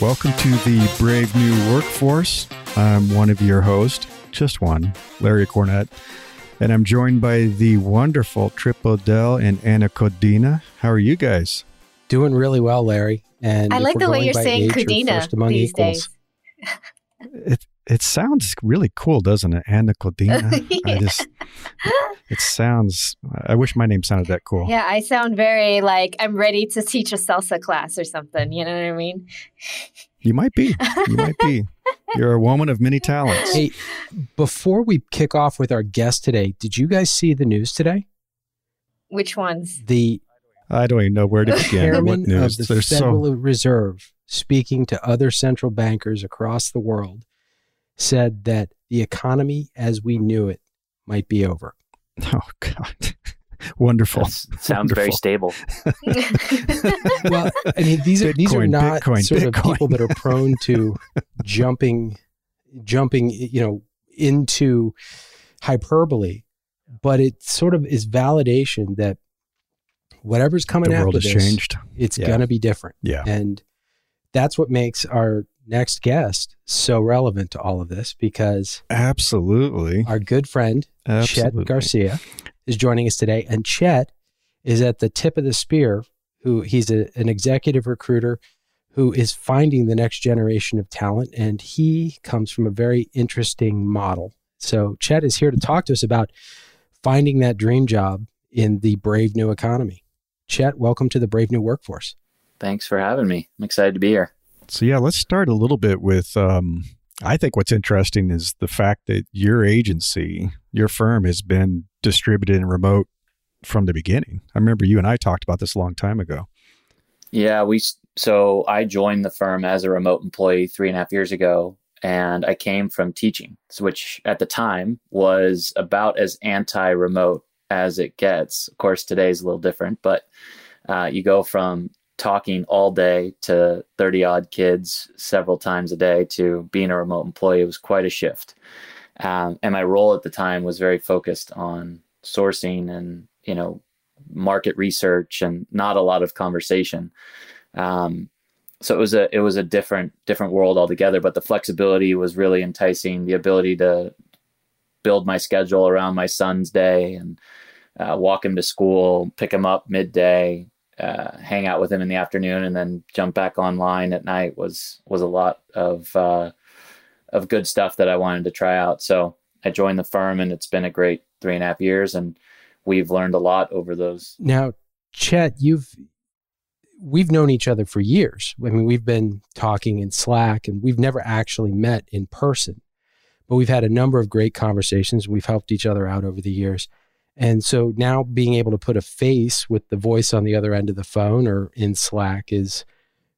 Welcome to the Brave New Workforce. I'm one of your hosts, just one, Larry Cornett, and I'm joined by the wonderful Trip Odell and Anna Codina. How are you guys? Doing really well, Larry. And I like the way you're saying age, Codina first these equals. days. It it sounds really cool, doesn't it? Anna Codina. I just it sounds. I wish my name sounded that cool. Yeah, I sound very like I'm ready to teach a salsa class or something. You know what I mean? You might be. You might be. You're a woman of many talents. Hey, before we kick off with our guest today, did you guys see the news today? Which ones? The I don't even know where to begin. what chairman news? of the There's so Federal Reserve, speaking to other central bankers across the world, said that the economy as we knew it might be over. oh god, wonderful. That sounds very stable. Well, I mean, these are these are not Bitcoin, sort of Bitcoin. people that are prone to jumping, jumping, you know, into hyperbole, but it sort of is validation that whatever's coming The world after has this, changed. it's Yeah. gonna be different, Yeah. and that's what makes our next guest so relevant to all of this because Absolutely. our good friend Absolutely. Chet Garcia is joining us today. And Chet is at the tip of the spear, who he's a, an executive recruiter who is finding the next generation of talent. And he comes from a very interesting model. So Chet is here to talk to us about finding that dream job in the brave new economy. Chet, welcome to the brave new workforce. Thanks for having me. I'm excited to be here. So yeah, let's start a little bit with. Um, I think what's interesting is the fact that your agency, your firm, has been distributed and remote from the beginning. I remember you and I talked about this a long time ago. Yeah, we so I joined the firm as a remote employee three and a half years ago, and I came from teaching, which at the time was about as anti-remote as it gets. Of course, today is a little different, but uh, you go from talking all day to 30 odd kids several times a day to being a remote employee. It was quite a shift. Um, and my role at the time was very focused on sourcing and, you know, market research and not a lot of conversation. Um, so it was a it was a different different world altogether. But the flexibility was really enticing. The ability to build my schedule around my son's day and uh, walk him to school, pick him up midday, uh, hang out with him in the afternoon, and then jump back online at night was was a lot of uh, of good stuff that I wanted to try out. So I joined the firm, and it's been a great three and a half years, and we've learned a lot over those. Now, Chet, you've we've known each other for years. I mean, we've been talking in Slack and we've never actually met in person. But we've had a number of great conversations. We've helped each other out over the years. And so now being able to put a face with the voice on the other end of the phone or in Slack is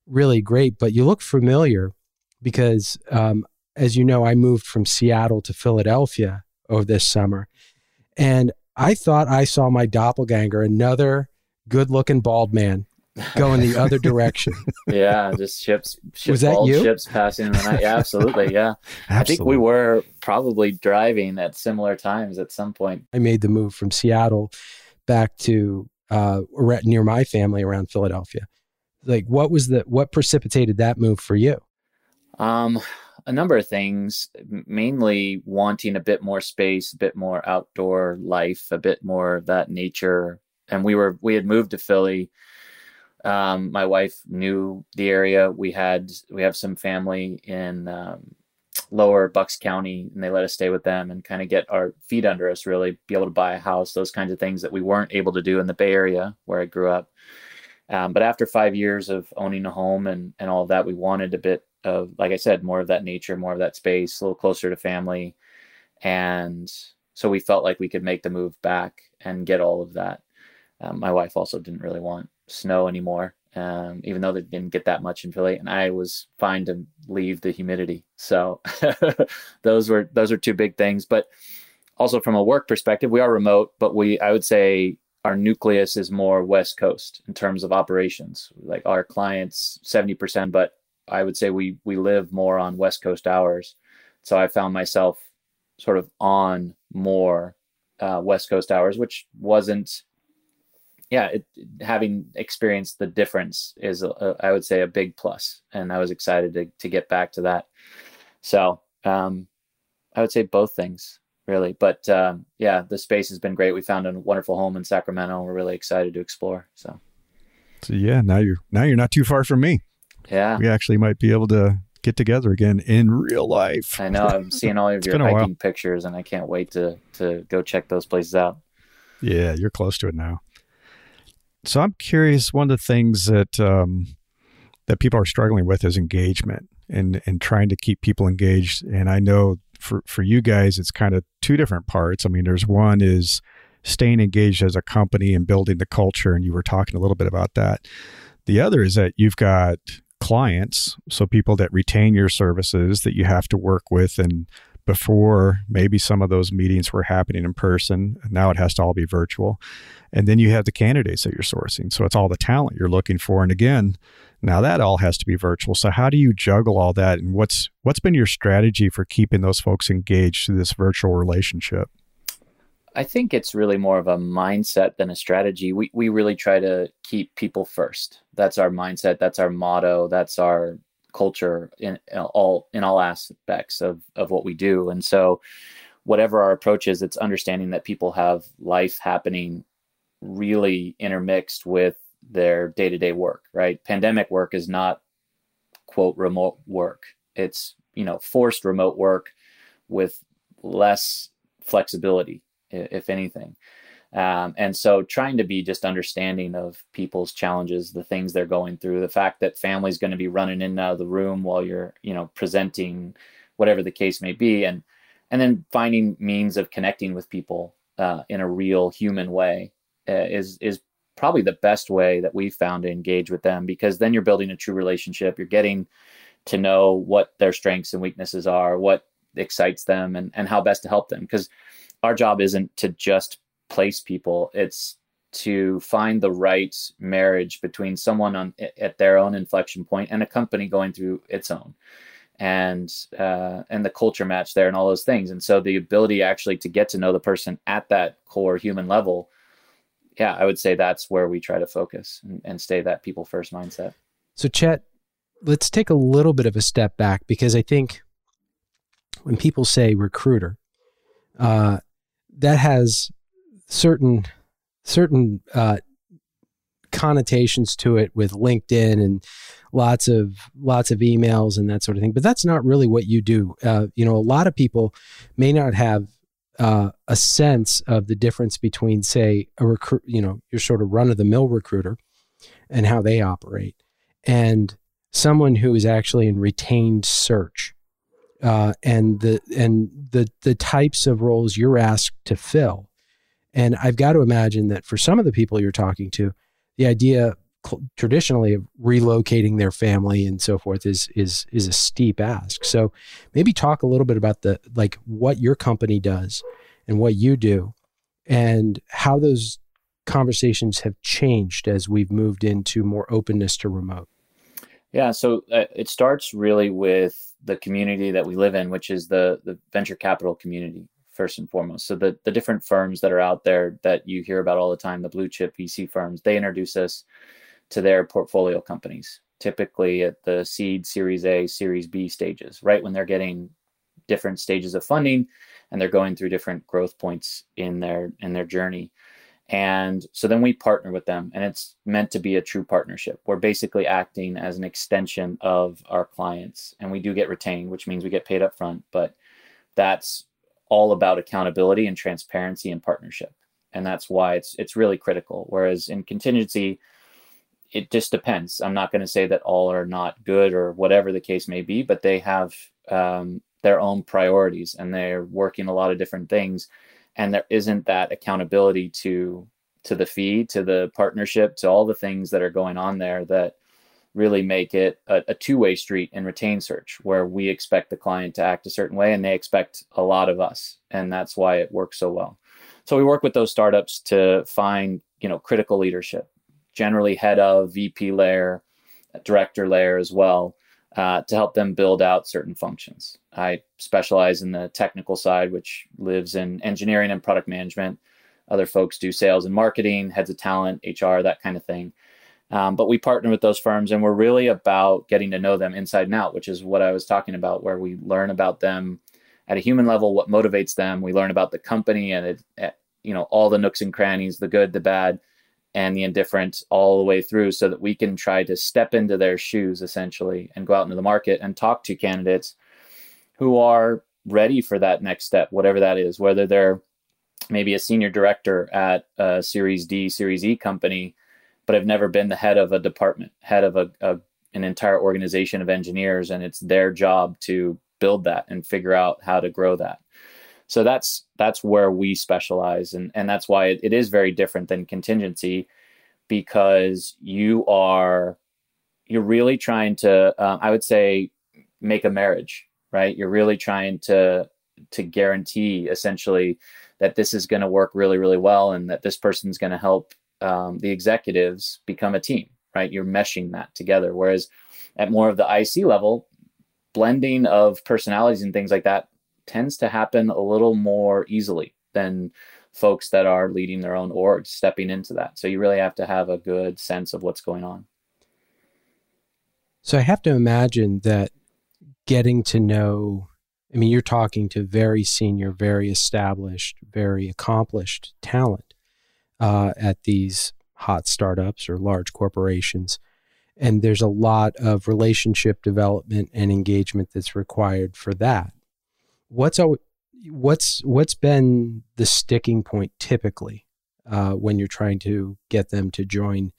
really great. But you look familiar because, um, as you know, I moved from Seattle to Philadelphia over this summer. And I thought I saw my doppelganger, another good looking bald man, going the other direction. yeah, just ships, ships Was that you? ships passing in the night. Yeah, absolutely. Yeah. I think we were probably driving at similar times at some point. I made the move from Seattle back to uh, near my family around Philadelphia. Like, what was the what precipitated that move for you? Um, a number of things, mainly wanting a bit more space, a bit more outdoor life, a bit more of that nature. And we were we had moved to Philly. Um, my wife knew the area. We had we have some family in um, lower Bucks County, and they let us stay with them and kind of get our feet under us. Really, be able to buy a house, those kinds of things that we weren't able to do in the Bay Area where I grew up. Um, but after five years of owning a home and and all of that, we wanted a bit of, like I said, more of that nature, more of that space, a little closer to family, and so we felt like we could make the move back and get all of that. Um, my wife also didn't really want snow anymore, um, even though they didn't get that much in Philly, and I was fine to leave the humidity. So those were those are two big things. But also from a work perspective, we are remote, but we I would say our nucleus is more West Coast in terms of operations. Like our clients, seventy percent, but I would say we we live more on West Coast hours. So I found myself sort of on more uh, West Coast hours, which wasn't yeah, it, having experienced the difference is, a, I would say, a big plus, and I was excited to to get back to that. So um, I would say both things really, but um, yeah, the space has been great. We found a wonderful home in Sacramento. We're really excited to explore. So, so yeah, now you're now you're not too far from me. Yeah, we actually might be able to get together again in real life. I know. I'm seeing all of your hiking pictures, and I can't wait to to go check those places out. Yeah, you're close to it now. So I'm curious. One of the things that um, that people are struggling with is engagement and and trying to keep people engaged. And I know for for you guys, it's kind of two different parts. I mean, there's one is staying engaged as a company and building the culture, and you were talking a little bit about that. The other is that you've got clients, so people that retain your services that you have to work with and before maybe some of those meetings were happening in person. Now it has to all be virtual. And then you have the candidates that you're sourcing. So it's all the talent you're looking for. And again, now that all has to be virtual. So how do you juggle all that? And what's what's been your strategy for keeping those folks engaged through this virtual relationship? I think it's really more of a mindset than a strategy. We we really try to keep people first. That's our mindset. That's our motto. That's our culture in all in all aspects of of what we do. And so whatever our approach is, it's understanding that people have life happening really intermixed with their day-to-day work, right? Pandemic work is not quote remote work. It's, you know, forced remote work with less flexibility, if anything. Um, and so trying to be just understanding of people's challenges, the things they're going through, the fact that family's going to be running in and out of the room while you're, you know, presenting whatever the case may be. And, and then finding means of connecting with people uh, in a real human way uh, is, is probably the best way that we've found to engage with them because then you're building a true relationship. You're getting to know what their strengths and weaknesses are, what excites them and, and how best to help them. Because our job isn't to just place people. It's to find the right marriage between someone on at their own inflection point and a company going through its own and uh, and the culture match there and all those things and so the ability actually to get to know the person at that core human level yeah i would say that's where we try to focus and, and stay that people first mindset so chet let's take a little bit of a step back because i think when people say recruiter uh, that has certain certain uh, connotations to it with LinkedIn and lots of lots of emails and that sort of thing. But that's not really what you do. Uh, you know, a lot of people may not have uh, a sense of the difference between, say, a recruit. You know, your sort of run of the mill recruiter and how they operate, and someone who is actually in retained search. Uh, and the and the the types of roles you're asked to fill and I've got to imagine that for some of the people you're talking to, the idea traditionally of relocating their family and so forth is is is a steep ask. So maybe talk a little bit about the like what your company does and what you do and how those conversations have changed as we've moved into more openness to remote. Yeah, so uh, it starts really with the community that we live in, which is the the venture capital community first and foremost. So the the different firms that are out there that you hear about all the time, the blue chip VC firms, they introduce us to their portfolio companies, typically at the seed, Series A, Series B stages, right when they're getting different stages of funding and they're going through different growth points in their in their journey. And so then we partner with them, and it's meant to be a true partnership. We're basically acting as an extension of our clients, and we do get retained, which means we get paid up front. But that's all about accountability and transparency and partnership. And that's why it's it's really critical. Whereas in contingency it just depends. I'm not going to say that all are not good or whatever the case may be but they have um, their own priorities and they're working a lot of different things. And there isn't that accountability to to the fee to the partnership to all the things that are going on there that really make it a, a two-way street in retain search where we expect the client to act a certain way and they expect a lot of us and that's why it works so well. So we work with those startups to find you know critical leadership generally head of vp layer director layer as well uh, to help them build out certain functions. I specialize in the technical side which lives in engineering and product management. Other folks do sales and marketing, heads of talent, HR, that kind of thing. Um, but we partner with those firms and we're really about getting to know them inside and out, which is what I was talking about, where we learn about them at a human level, what motivates them. We learn about the company and it, eh, you know all the nooks and crannies, the good, the bad, and the indifferent, all the way through, so that we can try to step into their shoes essentially and go out into the market and talk to candidates who are ready for that next step, whatever that is, whether they're maybe a senior director at a Series D, Series E company but I've never been the head of a department, head of a, a an entire organization of engineers, and it's their job to build that and figure out how to grow that. So that's that's where we specialize, and and that's why it, it is very different than contingency, because you are you're really trying to um, I would say make a marriage, right? You're really trying to to guarantee essentially that this is going to work really really well, and that this person's going to help um, the executives become a team, right? You're meshing that together. Whereas at more of the IC level, blending of personalities and things like that tends to happen a little more easily than folks that are leading their own orgs stepping into that. So you really have to have a good sense of what's going on. So I have to imagine that getting to know I mean you're talking to very senior, very established, very accomplished talent uh, at these hot startups or large corporations. And there's a lot of relationship development and engagement that's required for that. What's what's what's been the sticking point typically uh, when you're trying to get them to join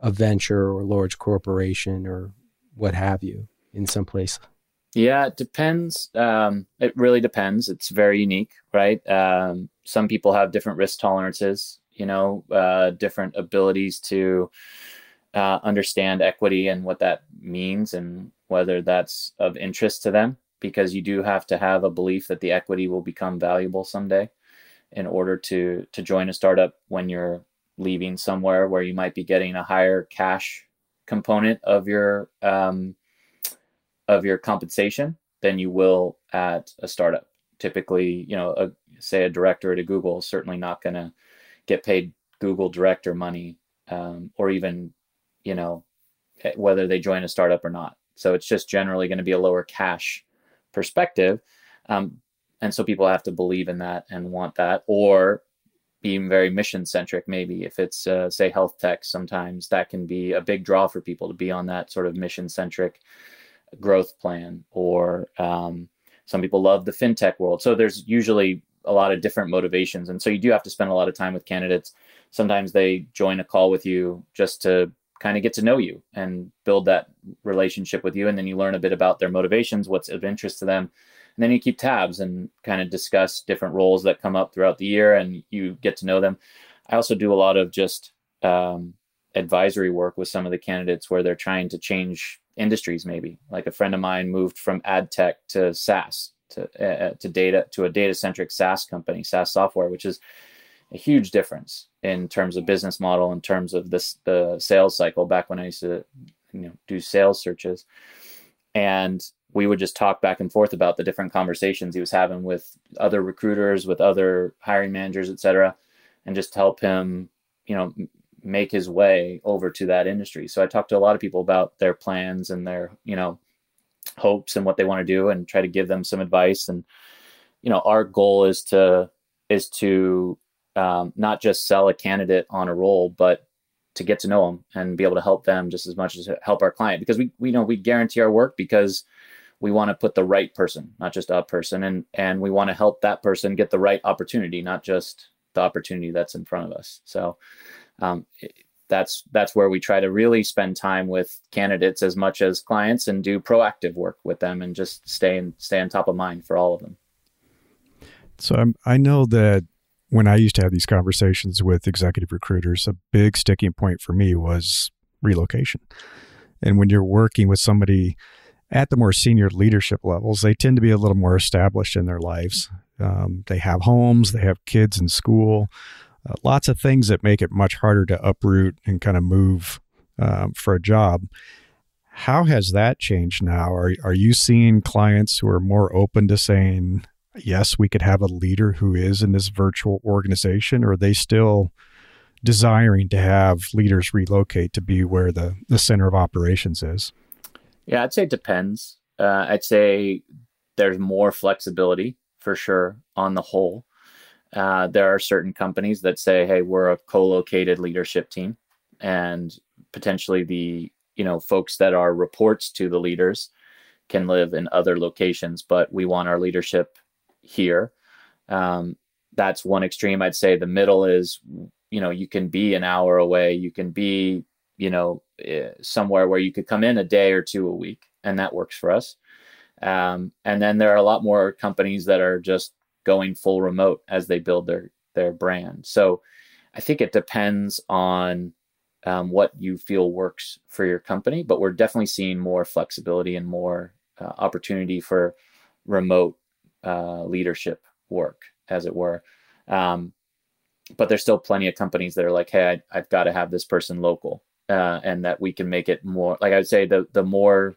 a venture or large corporation or what have you in some place? Yeah, it depends. Um, it really depends. It's very unique, right? Um, some people have different risk tolerances you know, uh, different abilities to uh, understand equity and what that means and whether that's of interest to them because you do have to have a belief that the equity will become valuable someday in order to to join a startup when you're leaving somewhere where you might be getting a higher cash component of your um, of your compensation than you will at a startup. Typically, you know, a, say a director at a Google is certainly not going to get paid Google director money, um, or even, you know, eh, whether they join a startup or not. So it's just generally going to be a lower cash perspective. Um, and so people have to believe in that and want that, or be very mission centric. Maybe if it's uh, say health tech, sometimes that can be a big draw for people to be on that sort of mission centric growth plan. Or um, some people love the fintech world. So there's usually a lot of different motivations. And so you do have to spend a lot of time with candidates. Sometimes they join a call with you just to kind of get to know you and build that relationship with you. And then you learn a bit about their motivations, what's of interest to them. And then you keep tabs and kind of discuss different roles that come up throughout the year and you get to know them. I also do a lot of just um, advisory work with some of the candidates where they're trying to change industries, maybe. Like a friend of mine moved from ad tech to SaaS to uh, to data to a data centric SaaS company, SaaS software, which is a huge difference in terms of business model, in terms of this the sales cycle. Back when I used to you know do sales searches, and we would just talk back and forth about the different conversations he was having with other recruiters, with other hiring managers, et cetera, and just help him, you know, make his way over to that industry. So I talked to a lot of people about their plans and their, you know, hopes and what they want to do and try to give them some advice. And you know our goal is to is to um, not just sell a candidate on a role but to get to know them and be able to help them just as much as help our client. Because we we know we guarantee our work because we want to put the right person not just a person. And and we want to help that person get the right opportunity not just the opportunity that's in front of us. So um, that's that's where we try to really spend time with candidates as much as clients and do proactive work with them and just stay and stay on top of mind for all of them. So I'm, I know that when I used to have these conversations with executive recruiters, a big sticking point for me was relocation. And when you're working with somebody at the more senior leadership levels, they tend to be a little more established in their lives. Um, they have homes, they have kids in school uh, lots of things that make it much harder to uproot and kind of move um, for a job. How has that changed now? Are, are you seeing clients who are more open to saying, yes, we could have a leader who is in this virtual organization, or are they still desiring to have leaders relocate to be where the, the center of operations is? Yeah, I'd say it depends. Uh, I'd say there's more flexibility for sure on the whole. Uh, there are certain companies that say, "Hey, we're a co-located leadership team," and potentially the you know folks that are reports to the leaders can live in other locations, but we want our leadership here. Um, that's one extreme. I'd say the middle is, you know, you can be an hour away. You can be, you know, eh, somewhere where you could come in a day or two a week, and that works for us. Um, and then there are a lot more companies that are just going full remote as they build their their brand. So I think it depends on um, what you feel works for your company, but we're definitely seeing more flexibility and more uh, opportunity for remote uh, leadership work, as it were. Um, but there's still plenty of companies that are like, hey, I, have got to have this person local, uh, and that we can make it more. Like I would say, the the more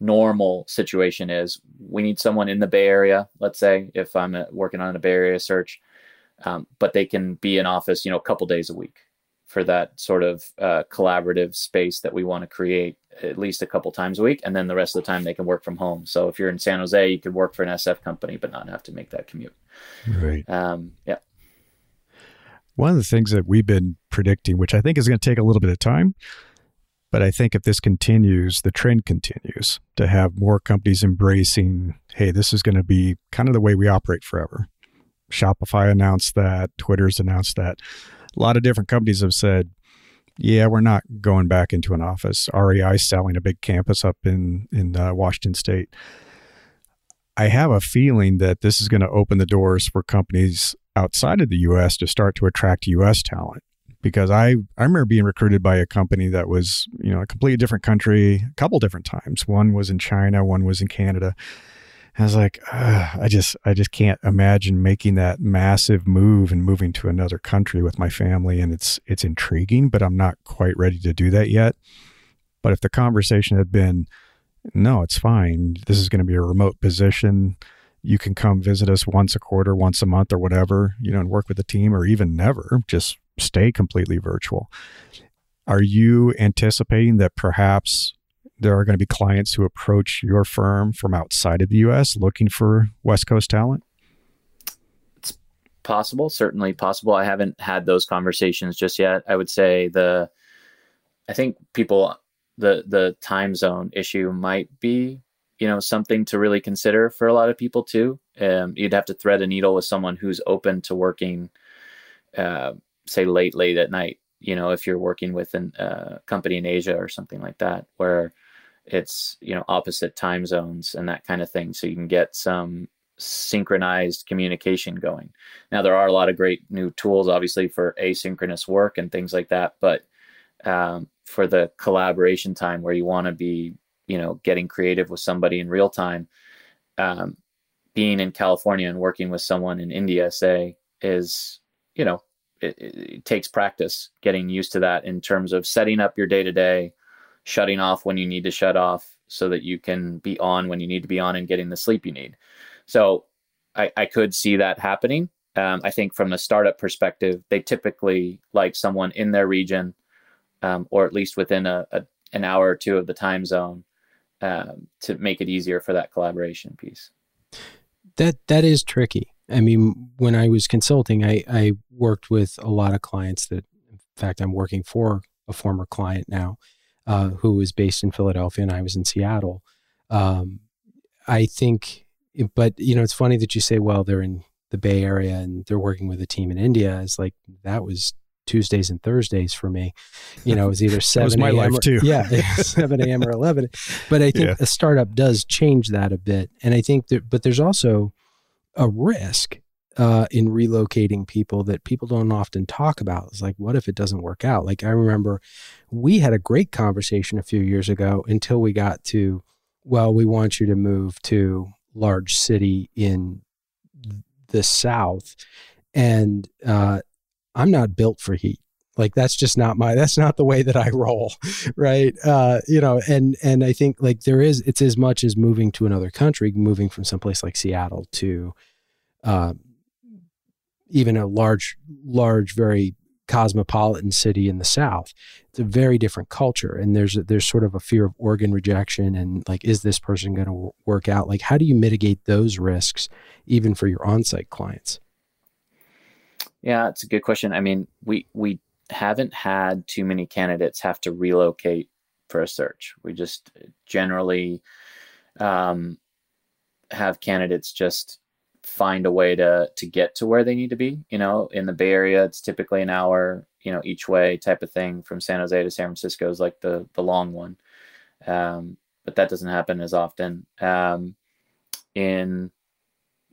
normal situation is we need someone in the Bay Area. Let's say if I'm uh, working on a Bay Area search, um, but they can be in office, you know, a couple days a week for that sort of uh, collaborative space that we want to create at least a couple times a week and then the rest of the time they can work from home. So if you're in san jose you could work for an sf company but not have to make that commute. Right. Um, yeah. One of the things that we've been predicting which i think is going to take a little bit of time but i think if this continues the trend continues to have more companies embracing hey this is going to be kind of the way we operate forever shopify announced that twitter's announced that a lot of different companies have said yeah, we're not going back into an office. REI selling a big campus up in in uh, Washington State. I have a feeling that this is going to open the doors for companies outside of the U.S. to start to attract U.S. talent. Because I, I remember being recruited by a company that was, you know, a completely different country a couple different times. One was in China, one was in Canada. I was like, I just, I just can't imagine making that massive move and moving to another country with my family. And it's, it's intriguing, but I'm not quite ready to do that yet. But if the conversation had been, no, it's fine. This is going to be a remote position. You can come visit us once a quarter, once a month, or whatever, you know, and work with the team, or even never. Just stay completely virtual. Are you anticipating that perhaps there are going to be clients who approach your firm from outside of the US looking for West Coast talent? It's possible, certainly possible. I haven't had those conversations just yet. I would say the I think people the the time zone issue might be, you know, something to really consider for a lot of people too. Um, you'd have to thread a needle with someone who's open to working uh, say late late at night you know if you're working with a uh, company in asia or something like that where it's you know opposite time zones and that kind of thing. So you can get some synchronized communication going. Now there are a lot of great new tools obviously for asynchronous work and things like that but um, for the collaboration time where you want to be you know getting creative with somebody in real time um, being in california and working with someone in india say is you know it, it takes practice getting used to that in terms of setting up your day to day shutting off when you need to shut off so that you can be on when you need to be on and getting the sleep you need. So I, I could see that happening. Um, I think from the startup perspective, they typically like someone in their region um, or at least within a, a, an hour or two of the time zone um, to make it easier for that collaboration piece. That that is tricky. I mean, when I was consulting, I, I worked with a lot of clients that, in fact, I'm working for a former client now uh, who was based in Philadelphia and I was in Seattle. Um, I think, but you know, it's funny that you say, well, they're in the Bay Area and they're working with a team in India. It's like that was Tuesdays and Thursdays for me. You know, it was either seven a.m. life or, too. yeah, seven a.m. or eleven. But I think yeah. a startup does change that a bit, and I think that. But there's also a risk uh, in relocating people that people don't often talk about. It's like, what if it doesn't work out? Like, I remember we had a great conversation a few years ago until we got to, well, we want you to move to large city in the South. And uh, I'm not built for heat. Like that's just not my that's not the way that I roll, right? Uh, you know, and and I think like there is it's as much as moving to another country, moving from someplace like Seattle to uh, even a large, large, very cosmopolitan city in the South. It's a very different culture, and there's a, there's sort of a fear of organ rejection and like, is this person going to work out? Like, how do you mitigate those risks, even for your on-site clients? Yeah, it's a good question. I mean, we we haven't had too many candidates have to relocate for a search. We just generally um, have candidates just find a way to to get to where they need to be. You know, in the Bay Area, it's typically an hour, you know, each way type of thing. From San Jose to San Francisco is like the the long one, um, but that doesn't happen as often. Um, in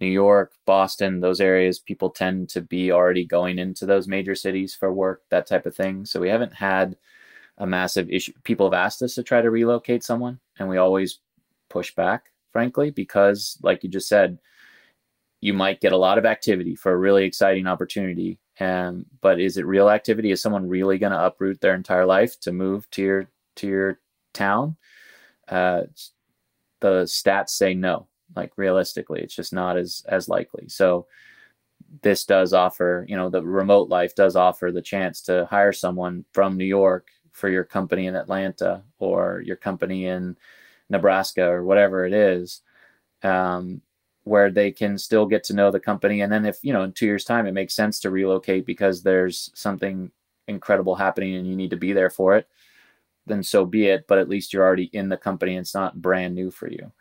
New York, Boston, those areas, people tend to be already going into those major cities for work, that type of thing. So we haven't had a massive issue. People have asked us to try to relocate someone, and we always push back, frankly, because, like you just said, you might get a lot of activity for a really exciting opportunity. Um, but is it real activity? Is someone really going to uproot their entire life to move to your to your town? Uh, the stats say no. Like realistically, it's just not as as likely. So this does offer, you know, the remote life does offer the chance to hire someone from New York for your company in Atlanta or your company in Nebraska or whatever it is. Um, where they can still get to know the company. And then if, you know, in two years' time, it makes sense to relocate because there's something incredible happening and you need to be there for it, then so be it. But at least you're already in the company and it's not brand new for you.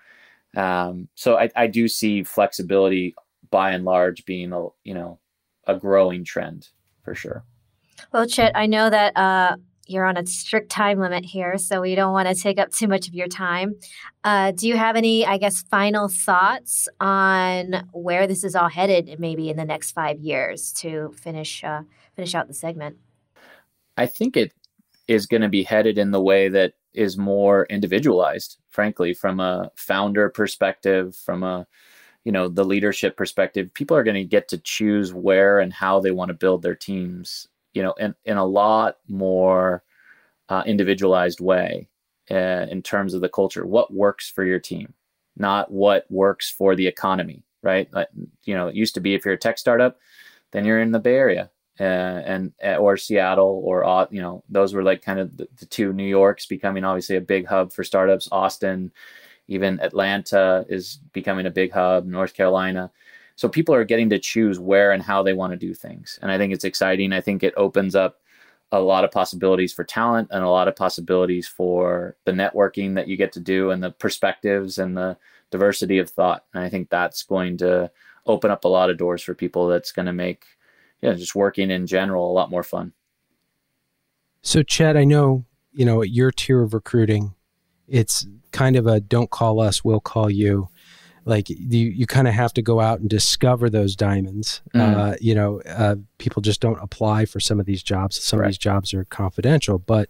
Um, so I, I do see flexibility by and large being a, you know, a growing trend for sure. Well, Chet, I know that uh, you're on a strict time limit here, so we don't want to take up too much of your time. Uh, do you have any, I guess, final thoughts on where this is all headed, maybe in the next five years, to finish uh, finish out the segment? I think it is going to be headed in the way that is more individualized, frankly, from a founder perspective, from a you know the leadership perspective people are going to get to choose where and how they want to build their teams you know, in, in a lot more uh, individualized way uh, in terms of the culture. What works for your team, not what works for the economy, right? Like, you know, it used to be if you're a tech startup, then you're in the Bay Area and uh, or Seattle or uh, you know, those were like kind of the, the two New Yorks becoming obviously a big hub for startups. Austin, even Atlanta is becoming a big hub. North Carolina so people are getting to choose where and how they want to do things. And I think it's exciting. I think it opens up a lot of possibilities for talent and a lot of possibilities for the networking that you get to do and the perspectives and the diversity of thought. And I think that's going to open up a lot of doors for people that's going to make know, just working in general a lot more fun. So Chet, I know, you know, at your tier of recruiting, it's kind of a don't call us, we'll call you like you, you kind of have to go out and discover those diamonds. Mm. Uh, you know, uh, people just don't apply for some of these jobs. Some right. of these jobs are confidential, but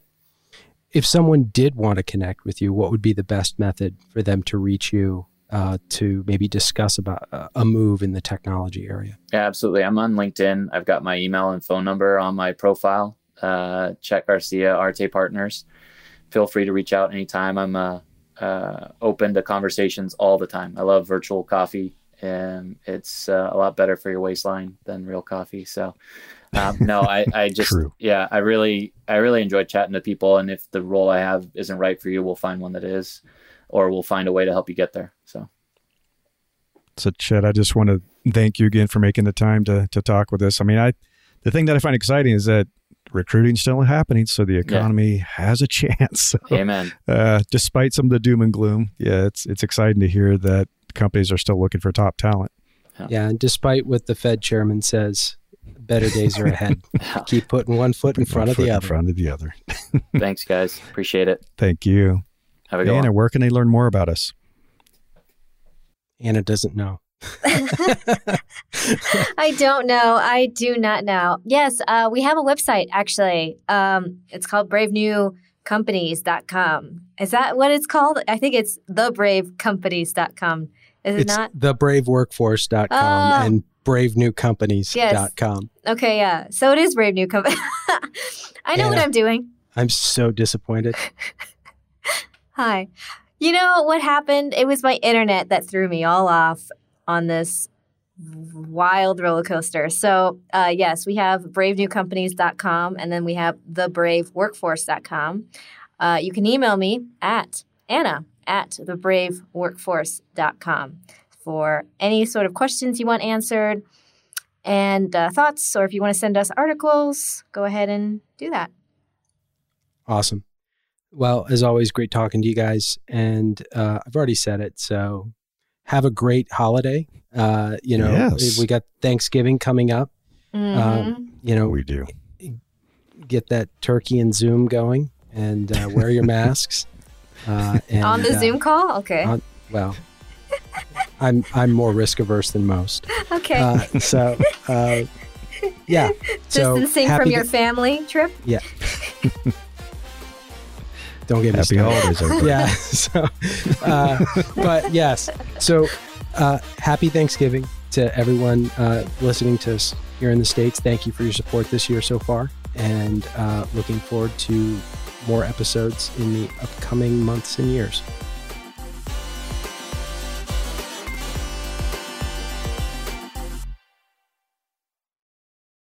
if someone did want to connect with you, what would be the best method for them to reach you uh, to maybe discuss about a move in the technology area? Yeah, absolutely. I'm on LinkedIn. I've got my email and phone number on my profile. Uh, Chet Garcia, Arte Partners. Feel free to reach out anytime. I'm uh, uh, open to conversations all the time. I love virtual coffee, and it's uh, a lot better for your waistline than real coffee. So, um, no, I, I just, yeah, I really, I really enjoy chatting to people. And if the role I have isn't right for you, we'll find one that is, or we'll find a way to help you get there. So, so Chet, I just want to thank you again for making the time to to talk with us. I mean, I, the thing that I find exciting is that recruiting still happening, so the economy yeah. has a chance. So, Amen. Uh, despite some of the doom and gloom, yeah, it's it's exciting to hear that companies are still looking for top talent. Yeah, yeah and despite what the Fed chairman says, better days are ahead. Keep putting one foot in front of the other. In front of the other. Thanks, guys. Appreciate it. Thank you. Have a good Anna, one. where can they learn more about us? Anna doesn't know. I don't know. I do not know. Yes, uh, we have a website actually. Um, it's called bravenewcompanies.com. Is that what it's called? I think it's thebravecompanies.com. Is it not? it's not? Thebraveworkforce.com. Oh. And bravenewcompanies.com. Okay, yeah. So it is Brave New Company. I know what I'm doing. I'm so disappointed. Hi. You know what happened? It was my internet that threw me all off on this wild roller coaster. So, uh, yes, we have bravenewcompanies.com and then we have thebraveworkforce.com. Uh, you can email me at Anna at thebraveworkforce.com for any sort of questions you want answered and uh, thoughts, or if you want to send us articles, go ahead and do that. Awesome. Well, as always, great talking to you guys. And uh, I've already said it. So have a great holiday. Uh, you know, Yes. we got Thanksgiving coming up. Mhm. You know, We do. get that turkey and Zoom going and uh, wear your masks. Uh, and, On the uh, Zoom call? Okay. on- Well, I'm I'm more risk averse than most. okay. Uh, so, uh, yeah. Distancing happy from your to- family trip? don't get me Happy started. holidays, everybody. yeah. So, uh, but yes. So, uh, happy Thanksgiving to everyone uh, listening to us here in the States. Thank you for your support this year so far, and uh, looking forward to more episodes in the upcoming months and years.